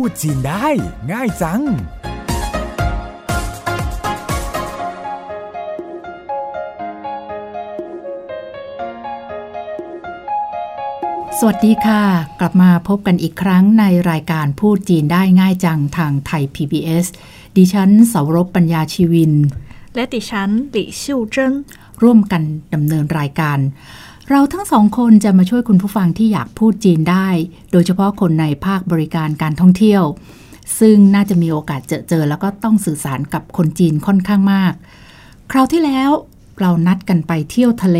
พูดจีนได้ ง่ายจัง สวัสดีค่ะ กลับมาพบกันอีกครั้งในรายการพูดจีนได้ง่ายจังทางไทย PBS ดิฉันเสารบปัญญาชีวิน และดิฉันหลี่ชิวเจิ้นร่วมกันดำเนินรายการ เราทั้งสองคนจะมาช่วยคุณผู้ฟังที่อยากพูดจีนได้ โดยเฉพาะคนในภาคบริการการท่องเที่ยว ซึ่งน่าจะมีโอกาสเจอเจอแล้วก็ต้องสื่อสารกับคนจีนค่อนข้างมาก คราวที่แล้วเรานัดกันไปเที่ยวทะเล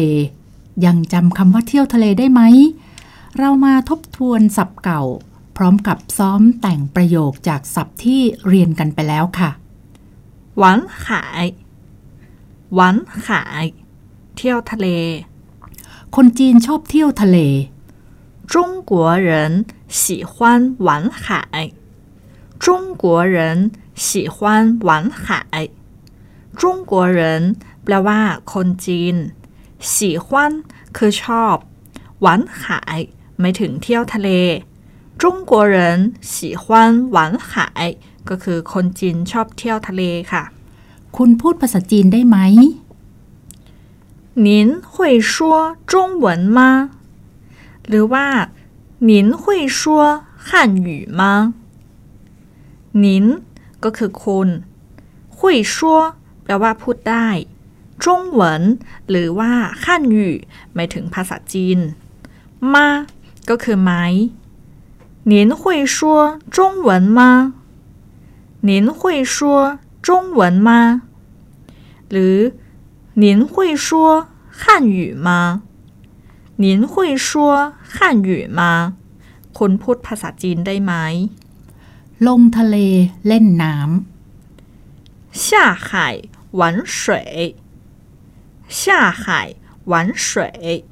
ยังจำคำว่าเที่ยวทะเลได้ไหม เรามาทบทวนศัพท์เก่า พร้อมกับซ้อมแต่งประโยคจากศัพท์ที่เรียนกันไปแล้วค่ะหวานขายหวานขาย เที่ยวทะเล คนจีนชอบเที่ยวทะเล 中国人喜欢玩海中国人喜欢玩海中国人แปลว่า คนจีน喜欢คือชอบหวานขายหมายถึงเที่ยวทะเล中国人喜欢玩海ก็คือคนจีนชอบเที่ยวทะเลค่ะ คุณพูดภาษาจีนได้ไหม 您会说中文吗หรือว่า您会说汉语吗您ก็คือคุณ会说แปลว่าพูดได้จงเหวินหรือว่าขั้นหยู่หมายถึงภาษาจีน มาก็คือไหม您会说中文吗您会说中文吗หรือ 您会说汉语吗您会说汉语吗คุณพูดภาษาจีนได้ไหม ลงทะเลเล่นน้ 下海玩水下海玩水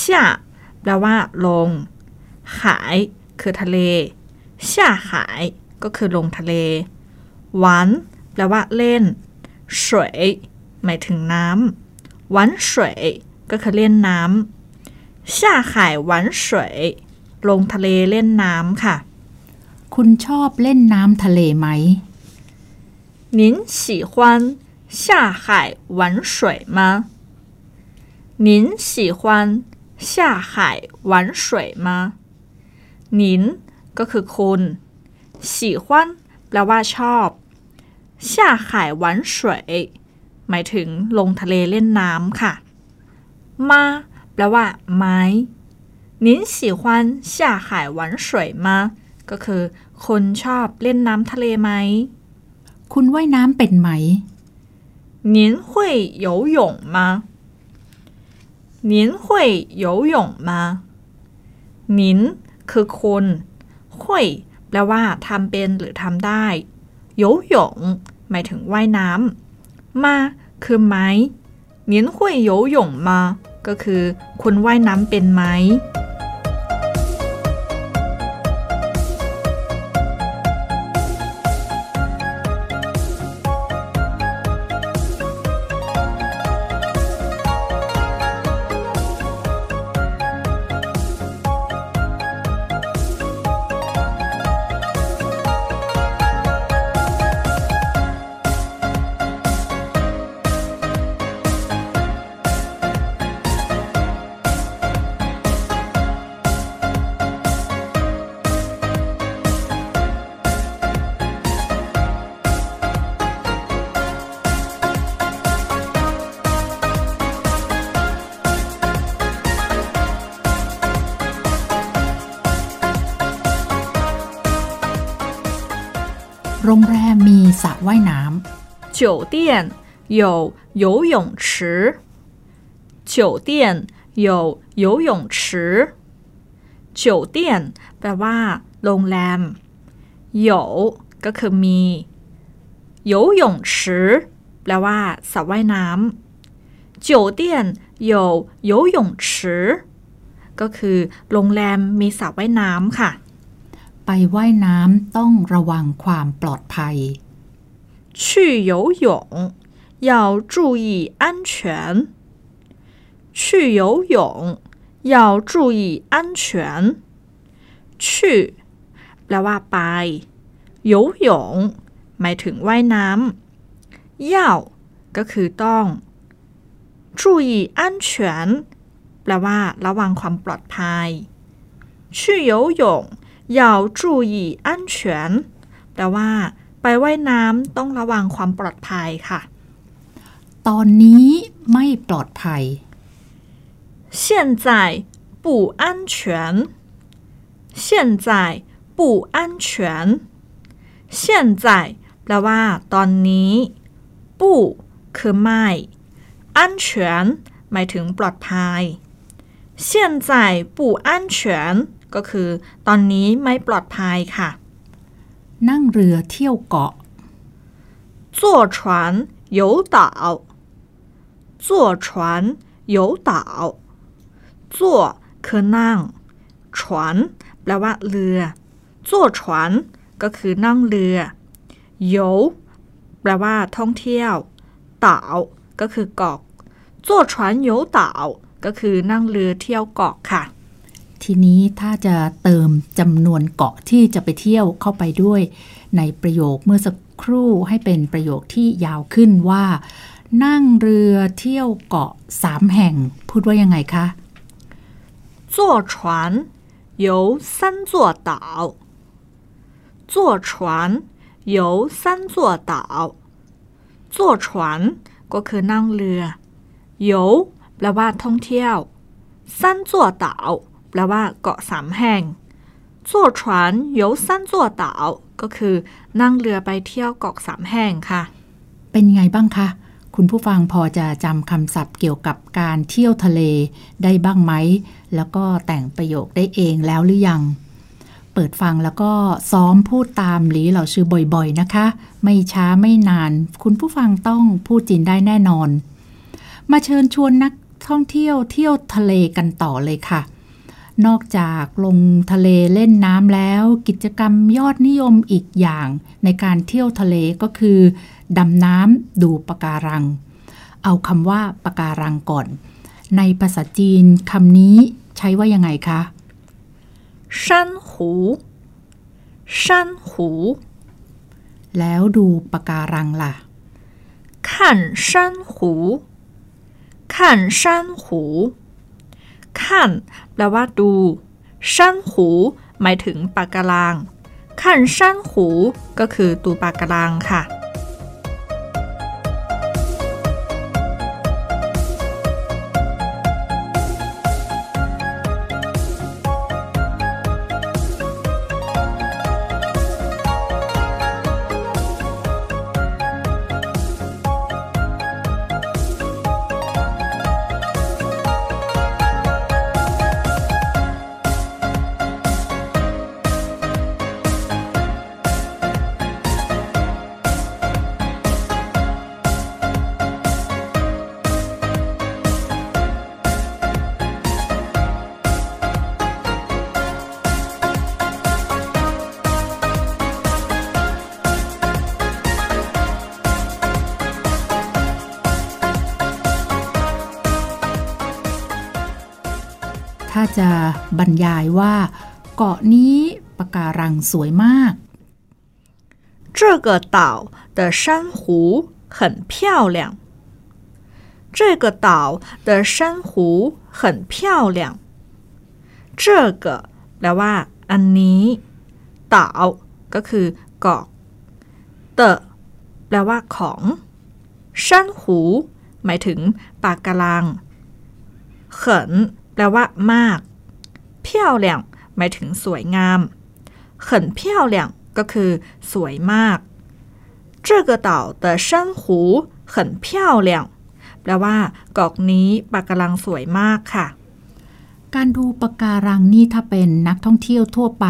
下แปลว่า ลงหายคือทะเล下海ก็คือลงทะเลหวานแปลว่า เล่น水 หมายถึงน้ำหวาน水ก็คือเล่นน้ำ下海玩水ลงทะเลเล่นน้ำค่ะ ำ คุณชอบเล่นน้ำทะเลไหม 您喜欢下海玩水吗？您喜欢下海玩水吗？您ก็คือคุณ喜欢แปลว่าชอบ下海玩水 หมายถึงลงทะเลเล่นน้ำค่ะมาแปลว่าไหม您喜欢下海玩水吗ก็คือ คนชอบเล่นน้ำทะเลไหม คุณว่ายน้ำเป็นไหม 您会游泳吗？您会游泳吗？您คือคุณ会แปลว่าทำเป็นหรือทำได้游泳หมายถึงว่ายน้ำ มาคือไหม您会游泳吗ก็คือ คุณว่ายน้ำเป็นไหม ว่ายน้ 酒店有游泳池。酒店有游泳池。酒店แปลว่า โรงแรม有ก็คือมี游泳池แปลว่าสระว่ายน้ำ酒店有游泳池ก็คือ โรงแรมมีสระว่ายน้ำค่ะ ำ ไปว่ายน้ำต้องระวังความปลอดภัย 去游泳要注意安全。去游泳要注意安全。去แปล ลว่าไปโยหยงหมายถึงว่ายน้ำเย่าก็คือต้อง注意安全แปลว่า ระวังความปลอดภัย去游泳要注意安全แปลว่า ไปว่ายน้ำต้องระวังความปลอดภัยค่ะ ตอนนี้ไม่ปลอดภัย现在不安全现在不安全现在แปลว่า ตอนนี้ปู้คือไม่อันเฉียนหมายถึงปลอดภัย现在不安全ก็คือ ตอนนี้ไม่ปลอดภัยค่ะ นั่งเรือเที่ยวเกาะ坐船游岛坐船游岛坐คือนั่ง船แปลว่าเรือ坐船ก็คือนั่งเรือโยแปลว่า ท่องเที่ยวเต่าก็คือเกาะ坐船游岛ก็คือนั่งเรือเที่ยวเกาะค่ะ ทีนี้ถ้าจะเติมจำนวนเกาะที่จะไปเที่ยวเข้าไปด้วย ในประโยคเมื่อสักครู่ให้เป็นประโยคที่ยาวขึ้นว่า นั่งเรือเที่ยวเกาะสามแห่ง พูดว่ายังไงคะ坐船游三座岛坐船游三座岛坐船ก็คือนั่งเรือโยแปลว่าท่องเที่ยวซันจั่วเต๋า แปลว่าเกาะสามแห่งจั่วฉวนโยซันจั่วเต๋าก็คือนั่งเรือไปเที่ยวเกาะสามแห่งค่ะ เป็นไงบ้างคะ คุณผู้ฟังพอจะจำคำศัพท์เกี่ยวกับการเที่ยวทะเลได้บ้างไหม แล้วก็แต่งประโยคได้เองแล้วหรือยัง เปิดฟังแล้วก็ซ้อมพูดตามหลีเหล่าชื่อบ่อยๆนะคะ ไม่ช้าไม่นาน คุณผู้ฟังต้องพูดจีนได้แน่นอน มาเชิญชวนนักท่องเที่ยวเที่ยวทะเลกันต่อเลยค่ะ นอกจากลงทะเลเล่นน้ำแล้ว กิจกรรมยอดนิยมอีกอย่างในการเที่ยวทะเลก็คือดำน้ำดูปะการัง เอาคำว่าปะการังก่อน ในภาษาจีนคำนี้ใช้ว่ายังไงคะชันหูชันหูแล้วดูปะการังล่ะ看山湖ขันชั นหูขันแปลว่าดูชั้นหูหมายถึงปากกาลังขันชั้นหูก็คือตูปากกาลังค่ะ จะบรรยายว่า เกาะนี้ปะการังสวยมาก这个岛的珊瑚很漂亮这个岛的珊瑚很漂亮这个แปลว่า อันนี้เต่าก็คือเกาะเตแปลว่าของชันหูหมายถึงปากกาลังเขิน แปลว่ามากเพี้ยวเหลี่ยงหมายถึงสวยงาม很漂亮ก็คือ สวยมาก这个岛的珊瑚很漂亮แปลว่าเกาะนี้ปะการังสวยมากค่ะ การดูปะการังนี่ถ้าเป็นนักท่องเที่ยวทั่วไป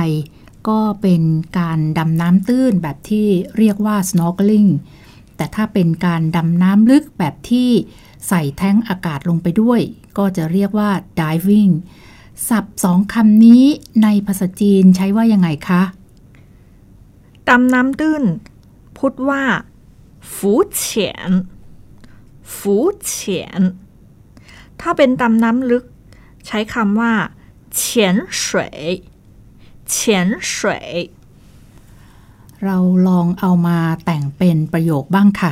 ก็เป็นการดำน้ำตื้นแบบที่เรียกว่า snorkeling แต่ถ้าเป็นการดำน้ำลึกแบบที่ใส่แท้งอากาศลงไปด้วย ก็จะเรียกว่า diving ศัพท์สองคำนี้ในภาษาจีนใช้ว่ายังไงคะดำน้ำตื้น พูดว่าฝูเฉียนฝูเฉียนถ้าเป็นดำน้ำลึก ใช้คำว่าเฉียน水เฉียน水เราลองเอามาแต่งเป็นประโยคบ้างค่ะ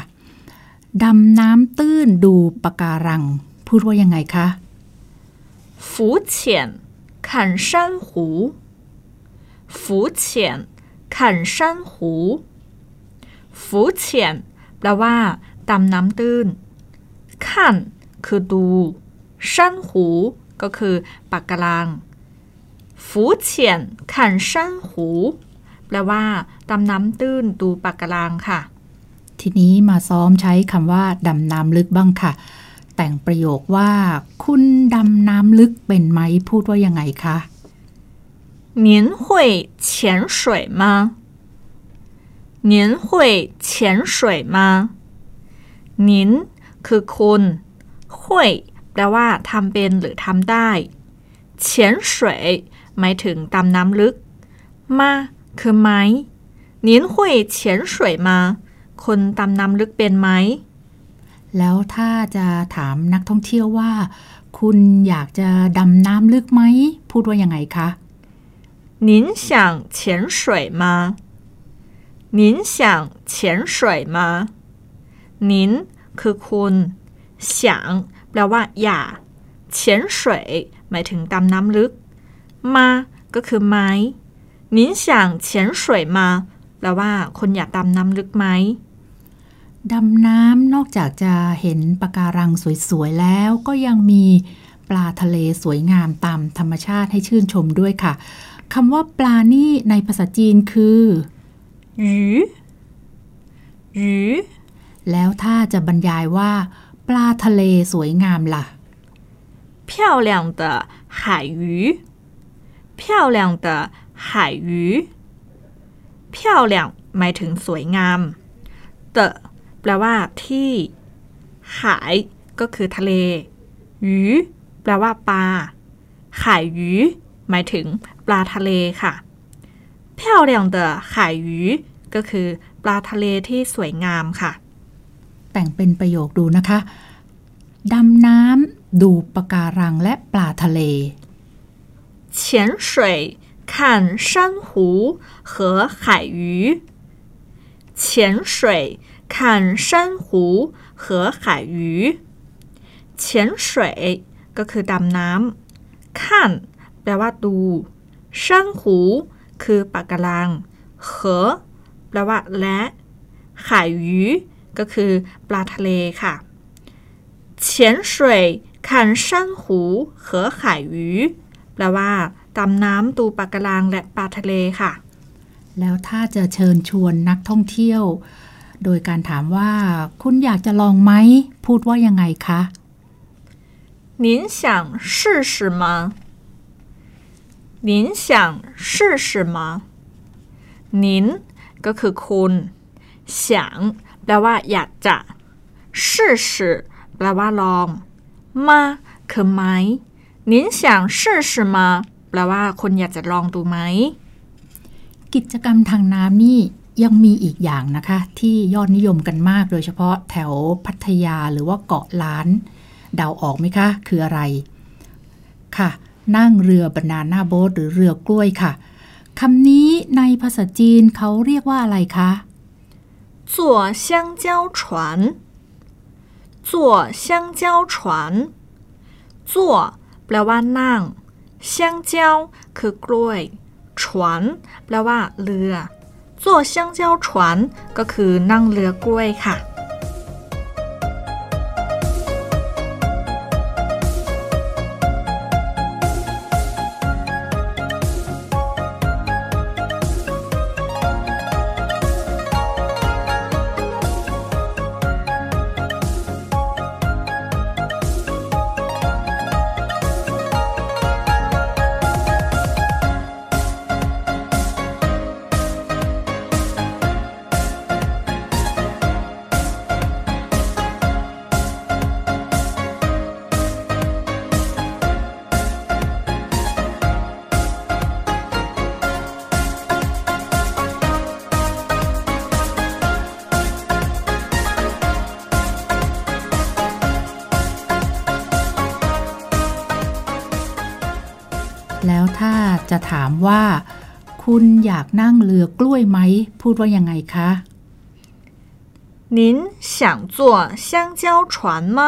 ดำน้ำตื้นดูปะการัง พูดว่ายังไงคะ 浮潜看珊瑚，浮潜看珊瑚，浮潜แปลว่าดำน้ำตื้นขั้นคือดูชันหูก็คือปากกาลังฟูเฉียนขันชันหูแปลว่าดำน้ำตื้นดูปากกาลังค่ะ ทีนี้มาซ้อมใช้คำว่าดำน้ำลึกบ้างค่ะ แต่งประโยคว่า คุณดำน้ำลึกเป็นไหมพูดว่ายังไงคะ 您会潜水吗？您会潜水吗？您คือคุณ会แปลว่าทำเป็นหรือทำได้เฉียนสวยหมายถึงดำน้ำลึก มาคือไหม您会潜水吗คนดำน้ำลึกเป็นไหม แล้วถ้าจะถามนักท่องเที่ยวว่า คุณอยากจะดำน้ำลึกไหม พูดว่ายังไงคะ 您想潜水吗您想潜水吗您คือคุณ想แปลว่า อยากเฉียนสวยหมายถึงดำน้ำลึก มาก็คือไหม您想潜水吗แปลว่า คนอยากดำน้ำลึกไหม ดำน้ำนอกจากจะเห็นปะการังสวยๆ แล้วก็ยังมีปลาทะเลสวยงามตามธรรมชาติให้ชื่นชมด้วยค่ะคำว่าปลานี่ในภาษาจีนคือ 鱼鱼 แล้วถ้าจะบรรยายว่า ปลาทะเลสวยงามล่ะ 漂亮的海鱼漂亮的海鱼漂亮หมายถึงสวยงาม的 แปลว่าที่หายก็คือทะเลหยูแปลว่าปลาหายหยูหมายถึงปลาทะเลค่ะ漂亮的海鱼ก็คือปลาทะเลที่สวยงามค่ะ แต่งเป็นประโยคดูนะคะ ดำน้ำดูปะการังและปลาทะเล 潜水看珊瑚和海鱼潜水 看珊瑚和海鱼潜水ก็คือดำน้ำขั้นแปลว่าดู珊瑚คือปะการังเหอแปลว่า และ海鱼ก็คือปลาทะเลค่ะ潜水看珊瑚和海鱼แปลว่าดำน้ำดูปะการังและปลาทะเลค่ะ แล้วถ้าจะเชิญชวนนักท่องเที่ยว โดยการถามว่า คุณอยากจะลองไหม พูดว่ายังไงคะ 您想试试吗您想试试吗您ก็คือคุณ想แปลว่า อยากจะ试试แปลว่าลองมาคือไหม您想试试吗แปลว่าคุณอยากจะลองดูไหม กิจกรรมทางน้ำนี่ ยังมีอีกอย่างนะคะ ที่ยอดนิยมกันมากโดยเฉพาะแถวพัทยาหรือว่าเกาะล้าน เดาออกไหมคะ คืออะไรค่ะ นั่งเรือบรรณาหน้าโบ๊หรือเรือกล้วยค่ะคำนี้ในภาษาจีนเขาเรียกว่าอะไรคะจั่วช่างเจ้าฉวนจั่วช่งเจ้าฉวนจั่แปลว่านั่งช่งเจ้าคือกล้วยฉวนแปลว่าเรือ 坐香蕉船ก็คือนั่งเรือกล้วยค่ะ วถ้าจะถามว่า คุณอยากนั่งเรือกล้วยไหม พูดว่ายังไงคะ 您想坐香蕉船吗？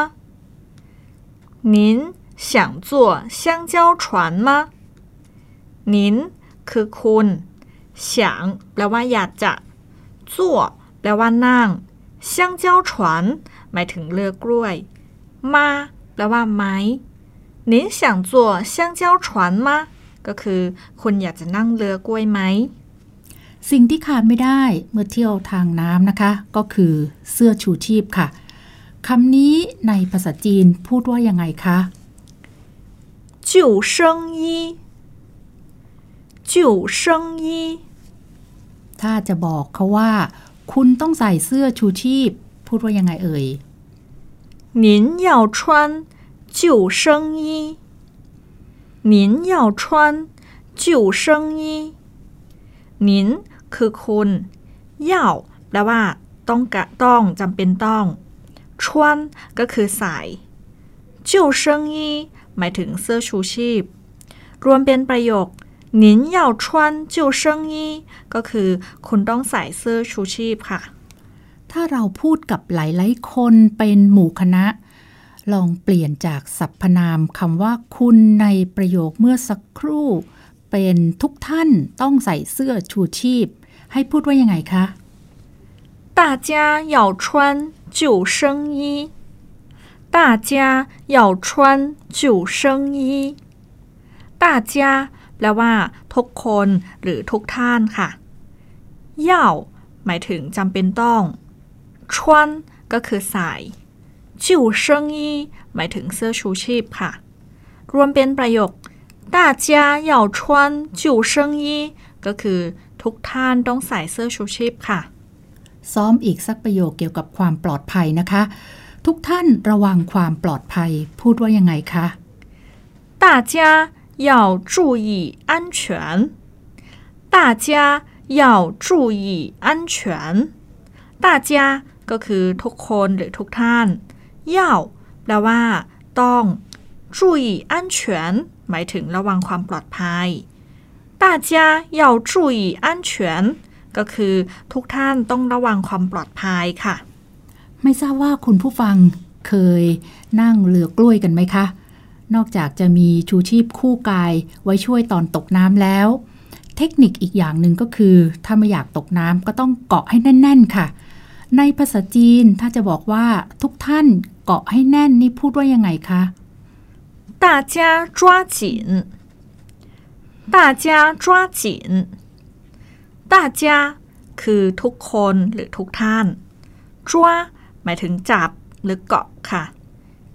您想坐香蕉船吗？您คือคุณ想แปลว่าอยากจะ坐แปลว่านั่ง香蕉船หมายถึงเรือกล้วยมาแปลว่าไหม您想坐香蕉船吗 ก็คือ คุณอยากจะนั่งเรือกล้วยไหม สิ่งที่ขาดไม่ได้เมื่อเที่ยวทางน้ำนะคะ ก็คือเสื้อชูชีพค่ะคำนี้ในภาษาจีนพูดว่ายังไงคะ 救生衣救生衣 ถ้าจะบอกเขาว่า คุณต้องใส่เสื้อชูชีพ พูดว่ายังไงเอ่ย 您要穿救生衣 您要穿救生衣านจิวนคือคุณ要ย่าแปลว่า ต้องกะต้องจำเป็นต้องชวนก็คือใส่救生衣หมายถึงเสื้อชูชีพ รวมเป็นประโยคนินเย่นจิวเซิก็คือ คุณต้องใส่เสื้อชูชีพค่ะ ถ้าเราพูดกับหลายๆคนเป็นหมู่คณะ ลองเปลี่ยนจากสรรพนามคำว่าคุณในประโยคเมื่อสักครู่ เป็นทุกท่านต้องใส่เสื้อชูชีพ ให้พูดว่ายังไงคะ 大家要穿救生衣。大家要穿救生衣。大家แปลว่า ทุกคน หรือทุกท่านค่ะ要หมายถึงจำเป็นต้อง穿ก็คือใส่ 救生衣หมายถึงเสื้อชูชีพค่ะ รวมเป็นประโยค大家要穿救生衣ก็คือ ทุกท่านต้องใส่เสื้อชูชีพค่ะ ซ้อมอีกสักประโยคเกี่ยวกับความปลอดภัยนะคะ ทุกท่านระวังความปลอดภัย พูดว่ายังไงคะ 大家要注意安全。大家要注意安全。大家ก็คือทุกคนหรือทุกท่าน 要แปลว่า ต้อง注意安全หมายถึงระวังความปลอดภัย大家要注意安全ก็คือทุกท่านต้องระวังความปลอดภัยค่ะ ไม่ทราบว่าคุณผู้ฟังเคยนั่งเรือกล้วยกันไหมคะ นอกจากจะมีชูชีพคู่กายไว้ช่วยตอนตกน้ำแล้ว เทคนิคอีกอย่างหนึ่งก็คือ ถ้าไม่อยากตกน้ำก็ต้องเกาะให้แน่น ๆ ค่ะ ในภาษาจีนถ้าจะบอกว่าทุกท่านเกาะให้แน่นนี่พูดว่ายังไงคะ 大家抓紧，大家抓紧，大家คือทุกคนหรือทุกท่านจ้วหมายถึงจับหรือเกาะค่ะ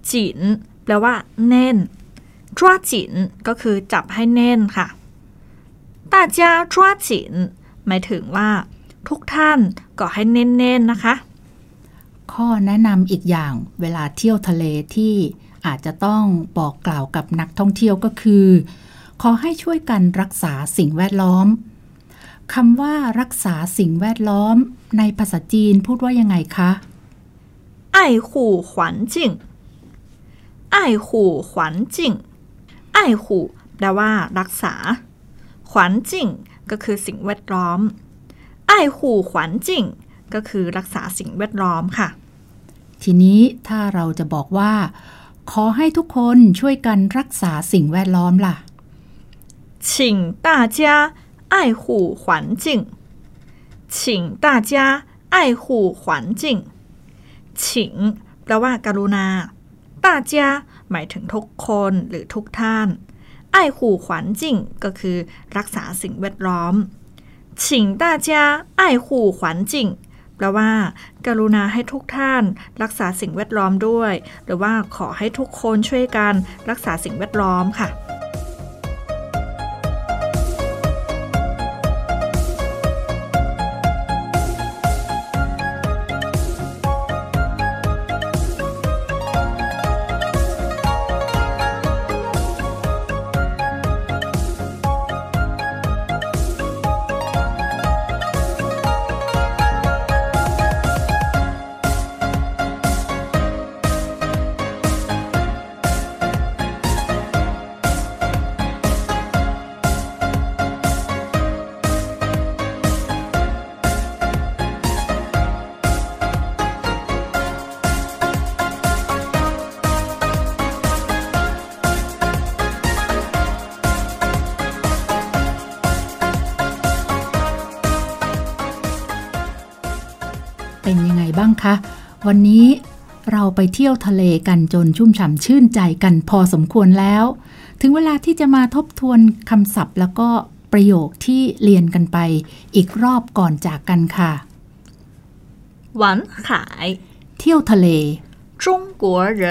จินแปลว่า แน่นจ้วจินก็คือจับให้แน่นค่ะ大家抓紧หมายถึงว่า ทุกท่านก็ให้เน้นๆนะคะ ข้อแนะนำอีกอย่างเวลาเที่ยวทะเลที่อาจจะต้องบอกกล่าวกับนักท่องเที่ยวก็คือ ขอให้ช่วยกันรักษาสิ่งแวดล้อมคำว่ารักษาสิ่งแวดล้อม ในภาษาจีนพูดว่ายังไงคะไอขู่ขวัญจิงไอขู่ขวัญจิงไอขู่แปลว่า รักษา ขวันจิงก็คือสิ่งแวดล้อม 爱护环境ก็คือรักษาสิ่งแวดล้อมค่ะ ทีนี้ถ้าเราจะบอกว่า ขอให้ทุกคนช่วยกันรักษาสิ่งแวดล้อมล่ะ 请大家爱护环境请大家爱护环境请แปลว่าการุณา大家หมายถึงทุกคนหรือทุกท่าน爱护环境ก็คือ รักษาสิ่งแวดล้อม 请大家爱护环境แปลว่า กรุณาให้ทุกท่าน รักษาสิ่งแวดล้อมด้วย หรือว่าขอให้ทุกคนช่วยกันรักษาสิ่งแวดล้อมค่ะ บ้างคะ วันนี้เราไปเที่ยวทะเลกันจนชุ่มฉ่ำชื่นใจกันพอสมควรแล้ว ถึงเวลาที่จะมาทบทวนคำศัพท์ แล้วก็ประโยคที่เรียนกันไป อีกรอบก่อนจากกันค่ะ 玩海， เที่ยวทะเล 中国人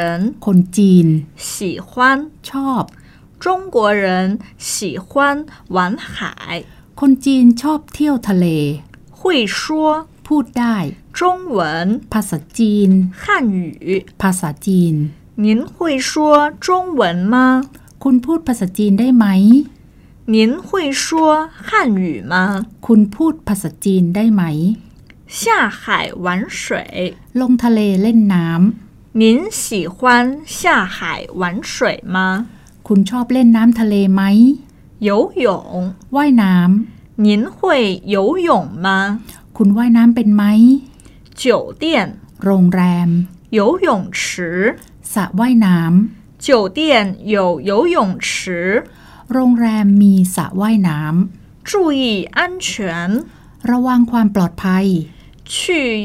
คนจีน 喜欢， ชอบ 中国人喜欢玩海， คนจีนชอบเที่ยวทะเล 会说 พูดได้ 中文、 ภาษาจีน 汉语。 ภาษาจีน 您会说中文吗？ คุณพูดภาษาจีนได้ไหม 您会说汉语吗？ คุณพูดภาษาจีนได้ไหม 下海玩水， ลงทะเลเล่นน้ 您喜欢下海玩水吗？ ำ คุณชอบเล่นน้ำทะเลไหม 游泳， ว่ายน้ 您会游泳吗？ ำ คุณว่ายน้ำเป็นไหม 酒店、 โรงแรม 游泳池， สระว่ายน้ 酒店有游泳池， ำ โรงแรมมีสระว่ายน้ 注意安全。ำ ระวังความปลอดภัย 去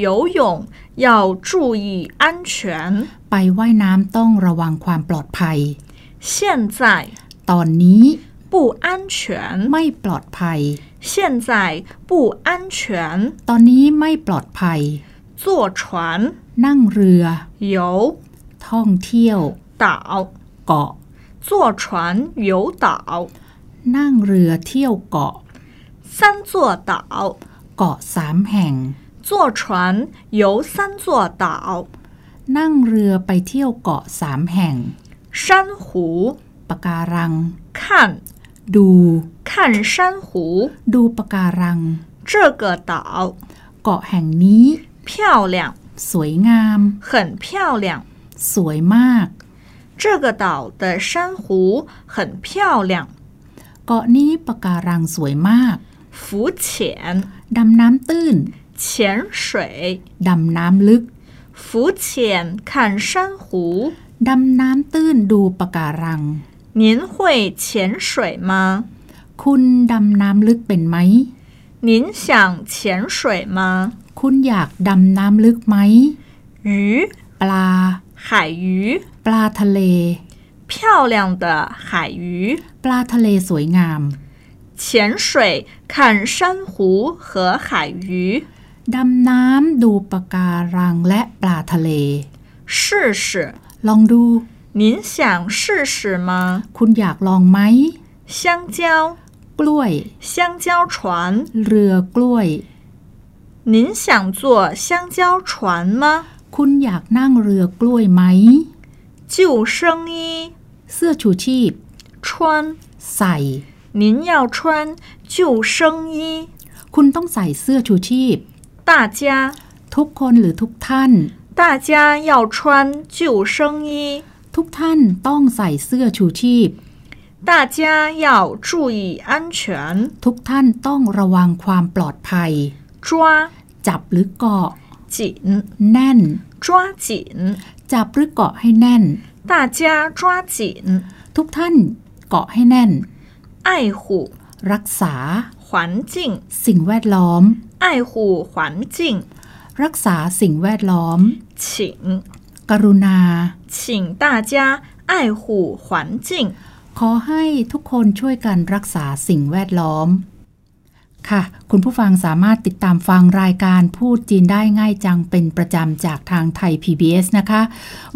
游泳要注意安全。 ไปว่ายน้ำต้องระวังความปลอดภัย 现在 ตอนนี้ 不安全， ไม่ปลอดภัย 现在不安全。 ตอนนี้ไม่ปลอดภัย 坐船、 นั่งเรือ 游 ท่องเที่ยว 岛、 เกาะ 坐船游岛、 นั่งเรือเที่ยวเกาะ 三座岛、 เกาะสามแห่ง 坐船游三座岛、 นั่งเรือไปเที่ยวเกาะสามแห่ง 珊瑚、 ปะการัง 看 ดู 看珊瑚。 ดูปะการัง 这个岛 เกาะแห่งนี้ 漂亮， สวยงาม 很漂亮。 สวยมาก 这个岛的珊瑚很漂亮。 เกาะนี้ปะการังสวยมาก 浮潜、 ดำน้ำตื้น 潜水、 ดำน้ำลึก 浮潜看珊瑚。 ดำน้ำตื้นดูปะการัง 您会潜水吗？ คุณดำน้ำลึกเป็นไหม 您想潜水吗？ คุณอยากดำน้ำลึกไหม 鱼、 ปลา 海鱼， ปลาทะเล 漂亮的海鱼。 ปลาทะเลสวยงาม 潜水看珊瑚和海鱼。 ดำน้ำดูปะการังและปลาทะเล 试试， ลองดู 您想试试吗？ คุณอยากลองไหม 香蕉， กล้วย 香蕉船。 เรือกล้วย 您想坐香蕉船吗？ คุณอยากนั่งเรือกล้วยไหม 救生衣 เสื้อชูชีพ 穿， ใส่ 您要穿救生衣。 คุณต้องใส่เสื้อชูชีพ 大家， ทุกคนหรือทุกท่าน 大家要穿救生衣。 ทุกท่านต้องใส่เสื้อชูชีพ 大家要注意安全。 ทุกท่านต้องระวังความปลอดภัย 抓 จับหรือเกาะ 紧， แน่น 抓紧。 จับหรือเกาะให้แน่น 大家抓紧， ทุกท่านเกาะให้แน่น 爱护 รักษา 环境， สิ่งแวดล้อม 爱护环境。 รักษาสิ่งแวดล้อม 请， กรุณา 请大家爱护环境。 ขอให้ทุกคนช่วยกันรักษาสิ่งแวดล้อม ค่ะ คุณผู้ฟังสามารถติดตามฟังรายการพูดจีนได้ง่ายจังเป็นประจำจากทางไทย PBS นะคะ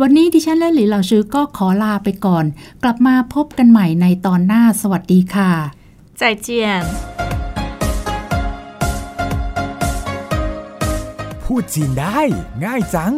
วันนี้ดิฉันและหลีเหล่าซื้อก็ขอลาไปก่อน กลับมาพบกันใหม่ในตอนหน้าสวัสดีค่ะ 再见。 พูดจีนได้ง่ายจัง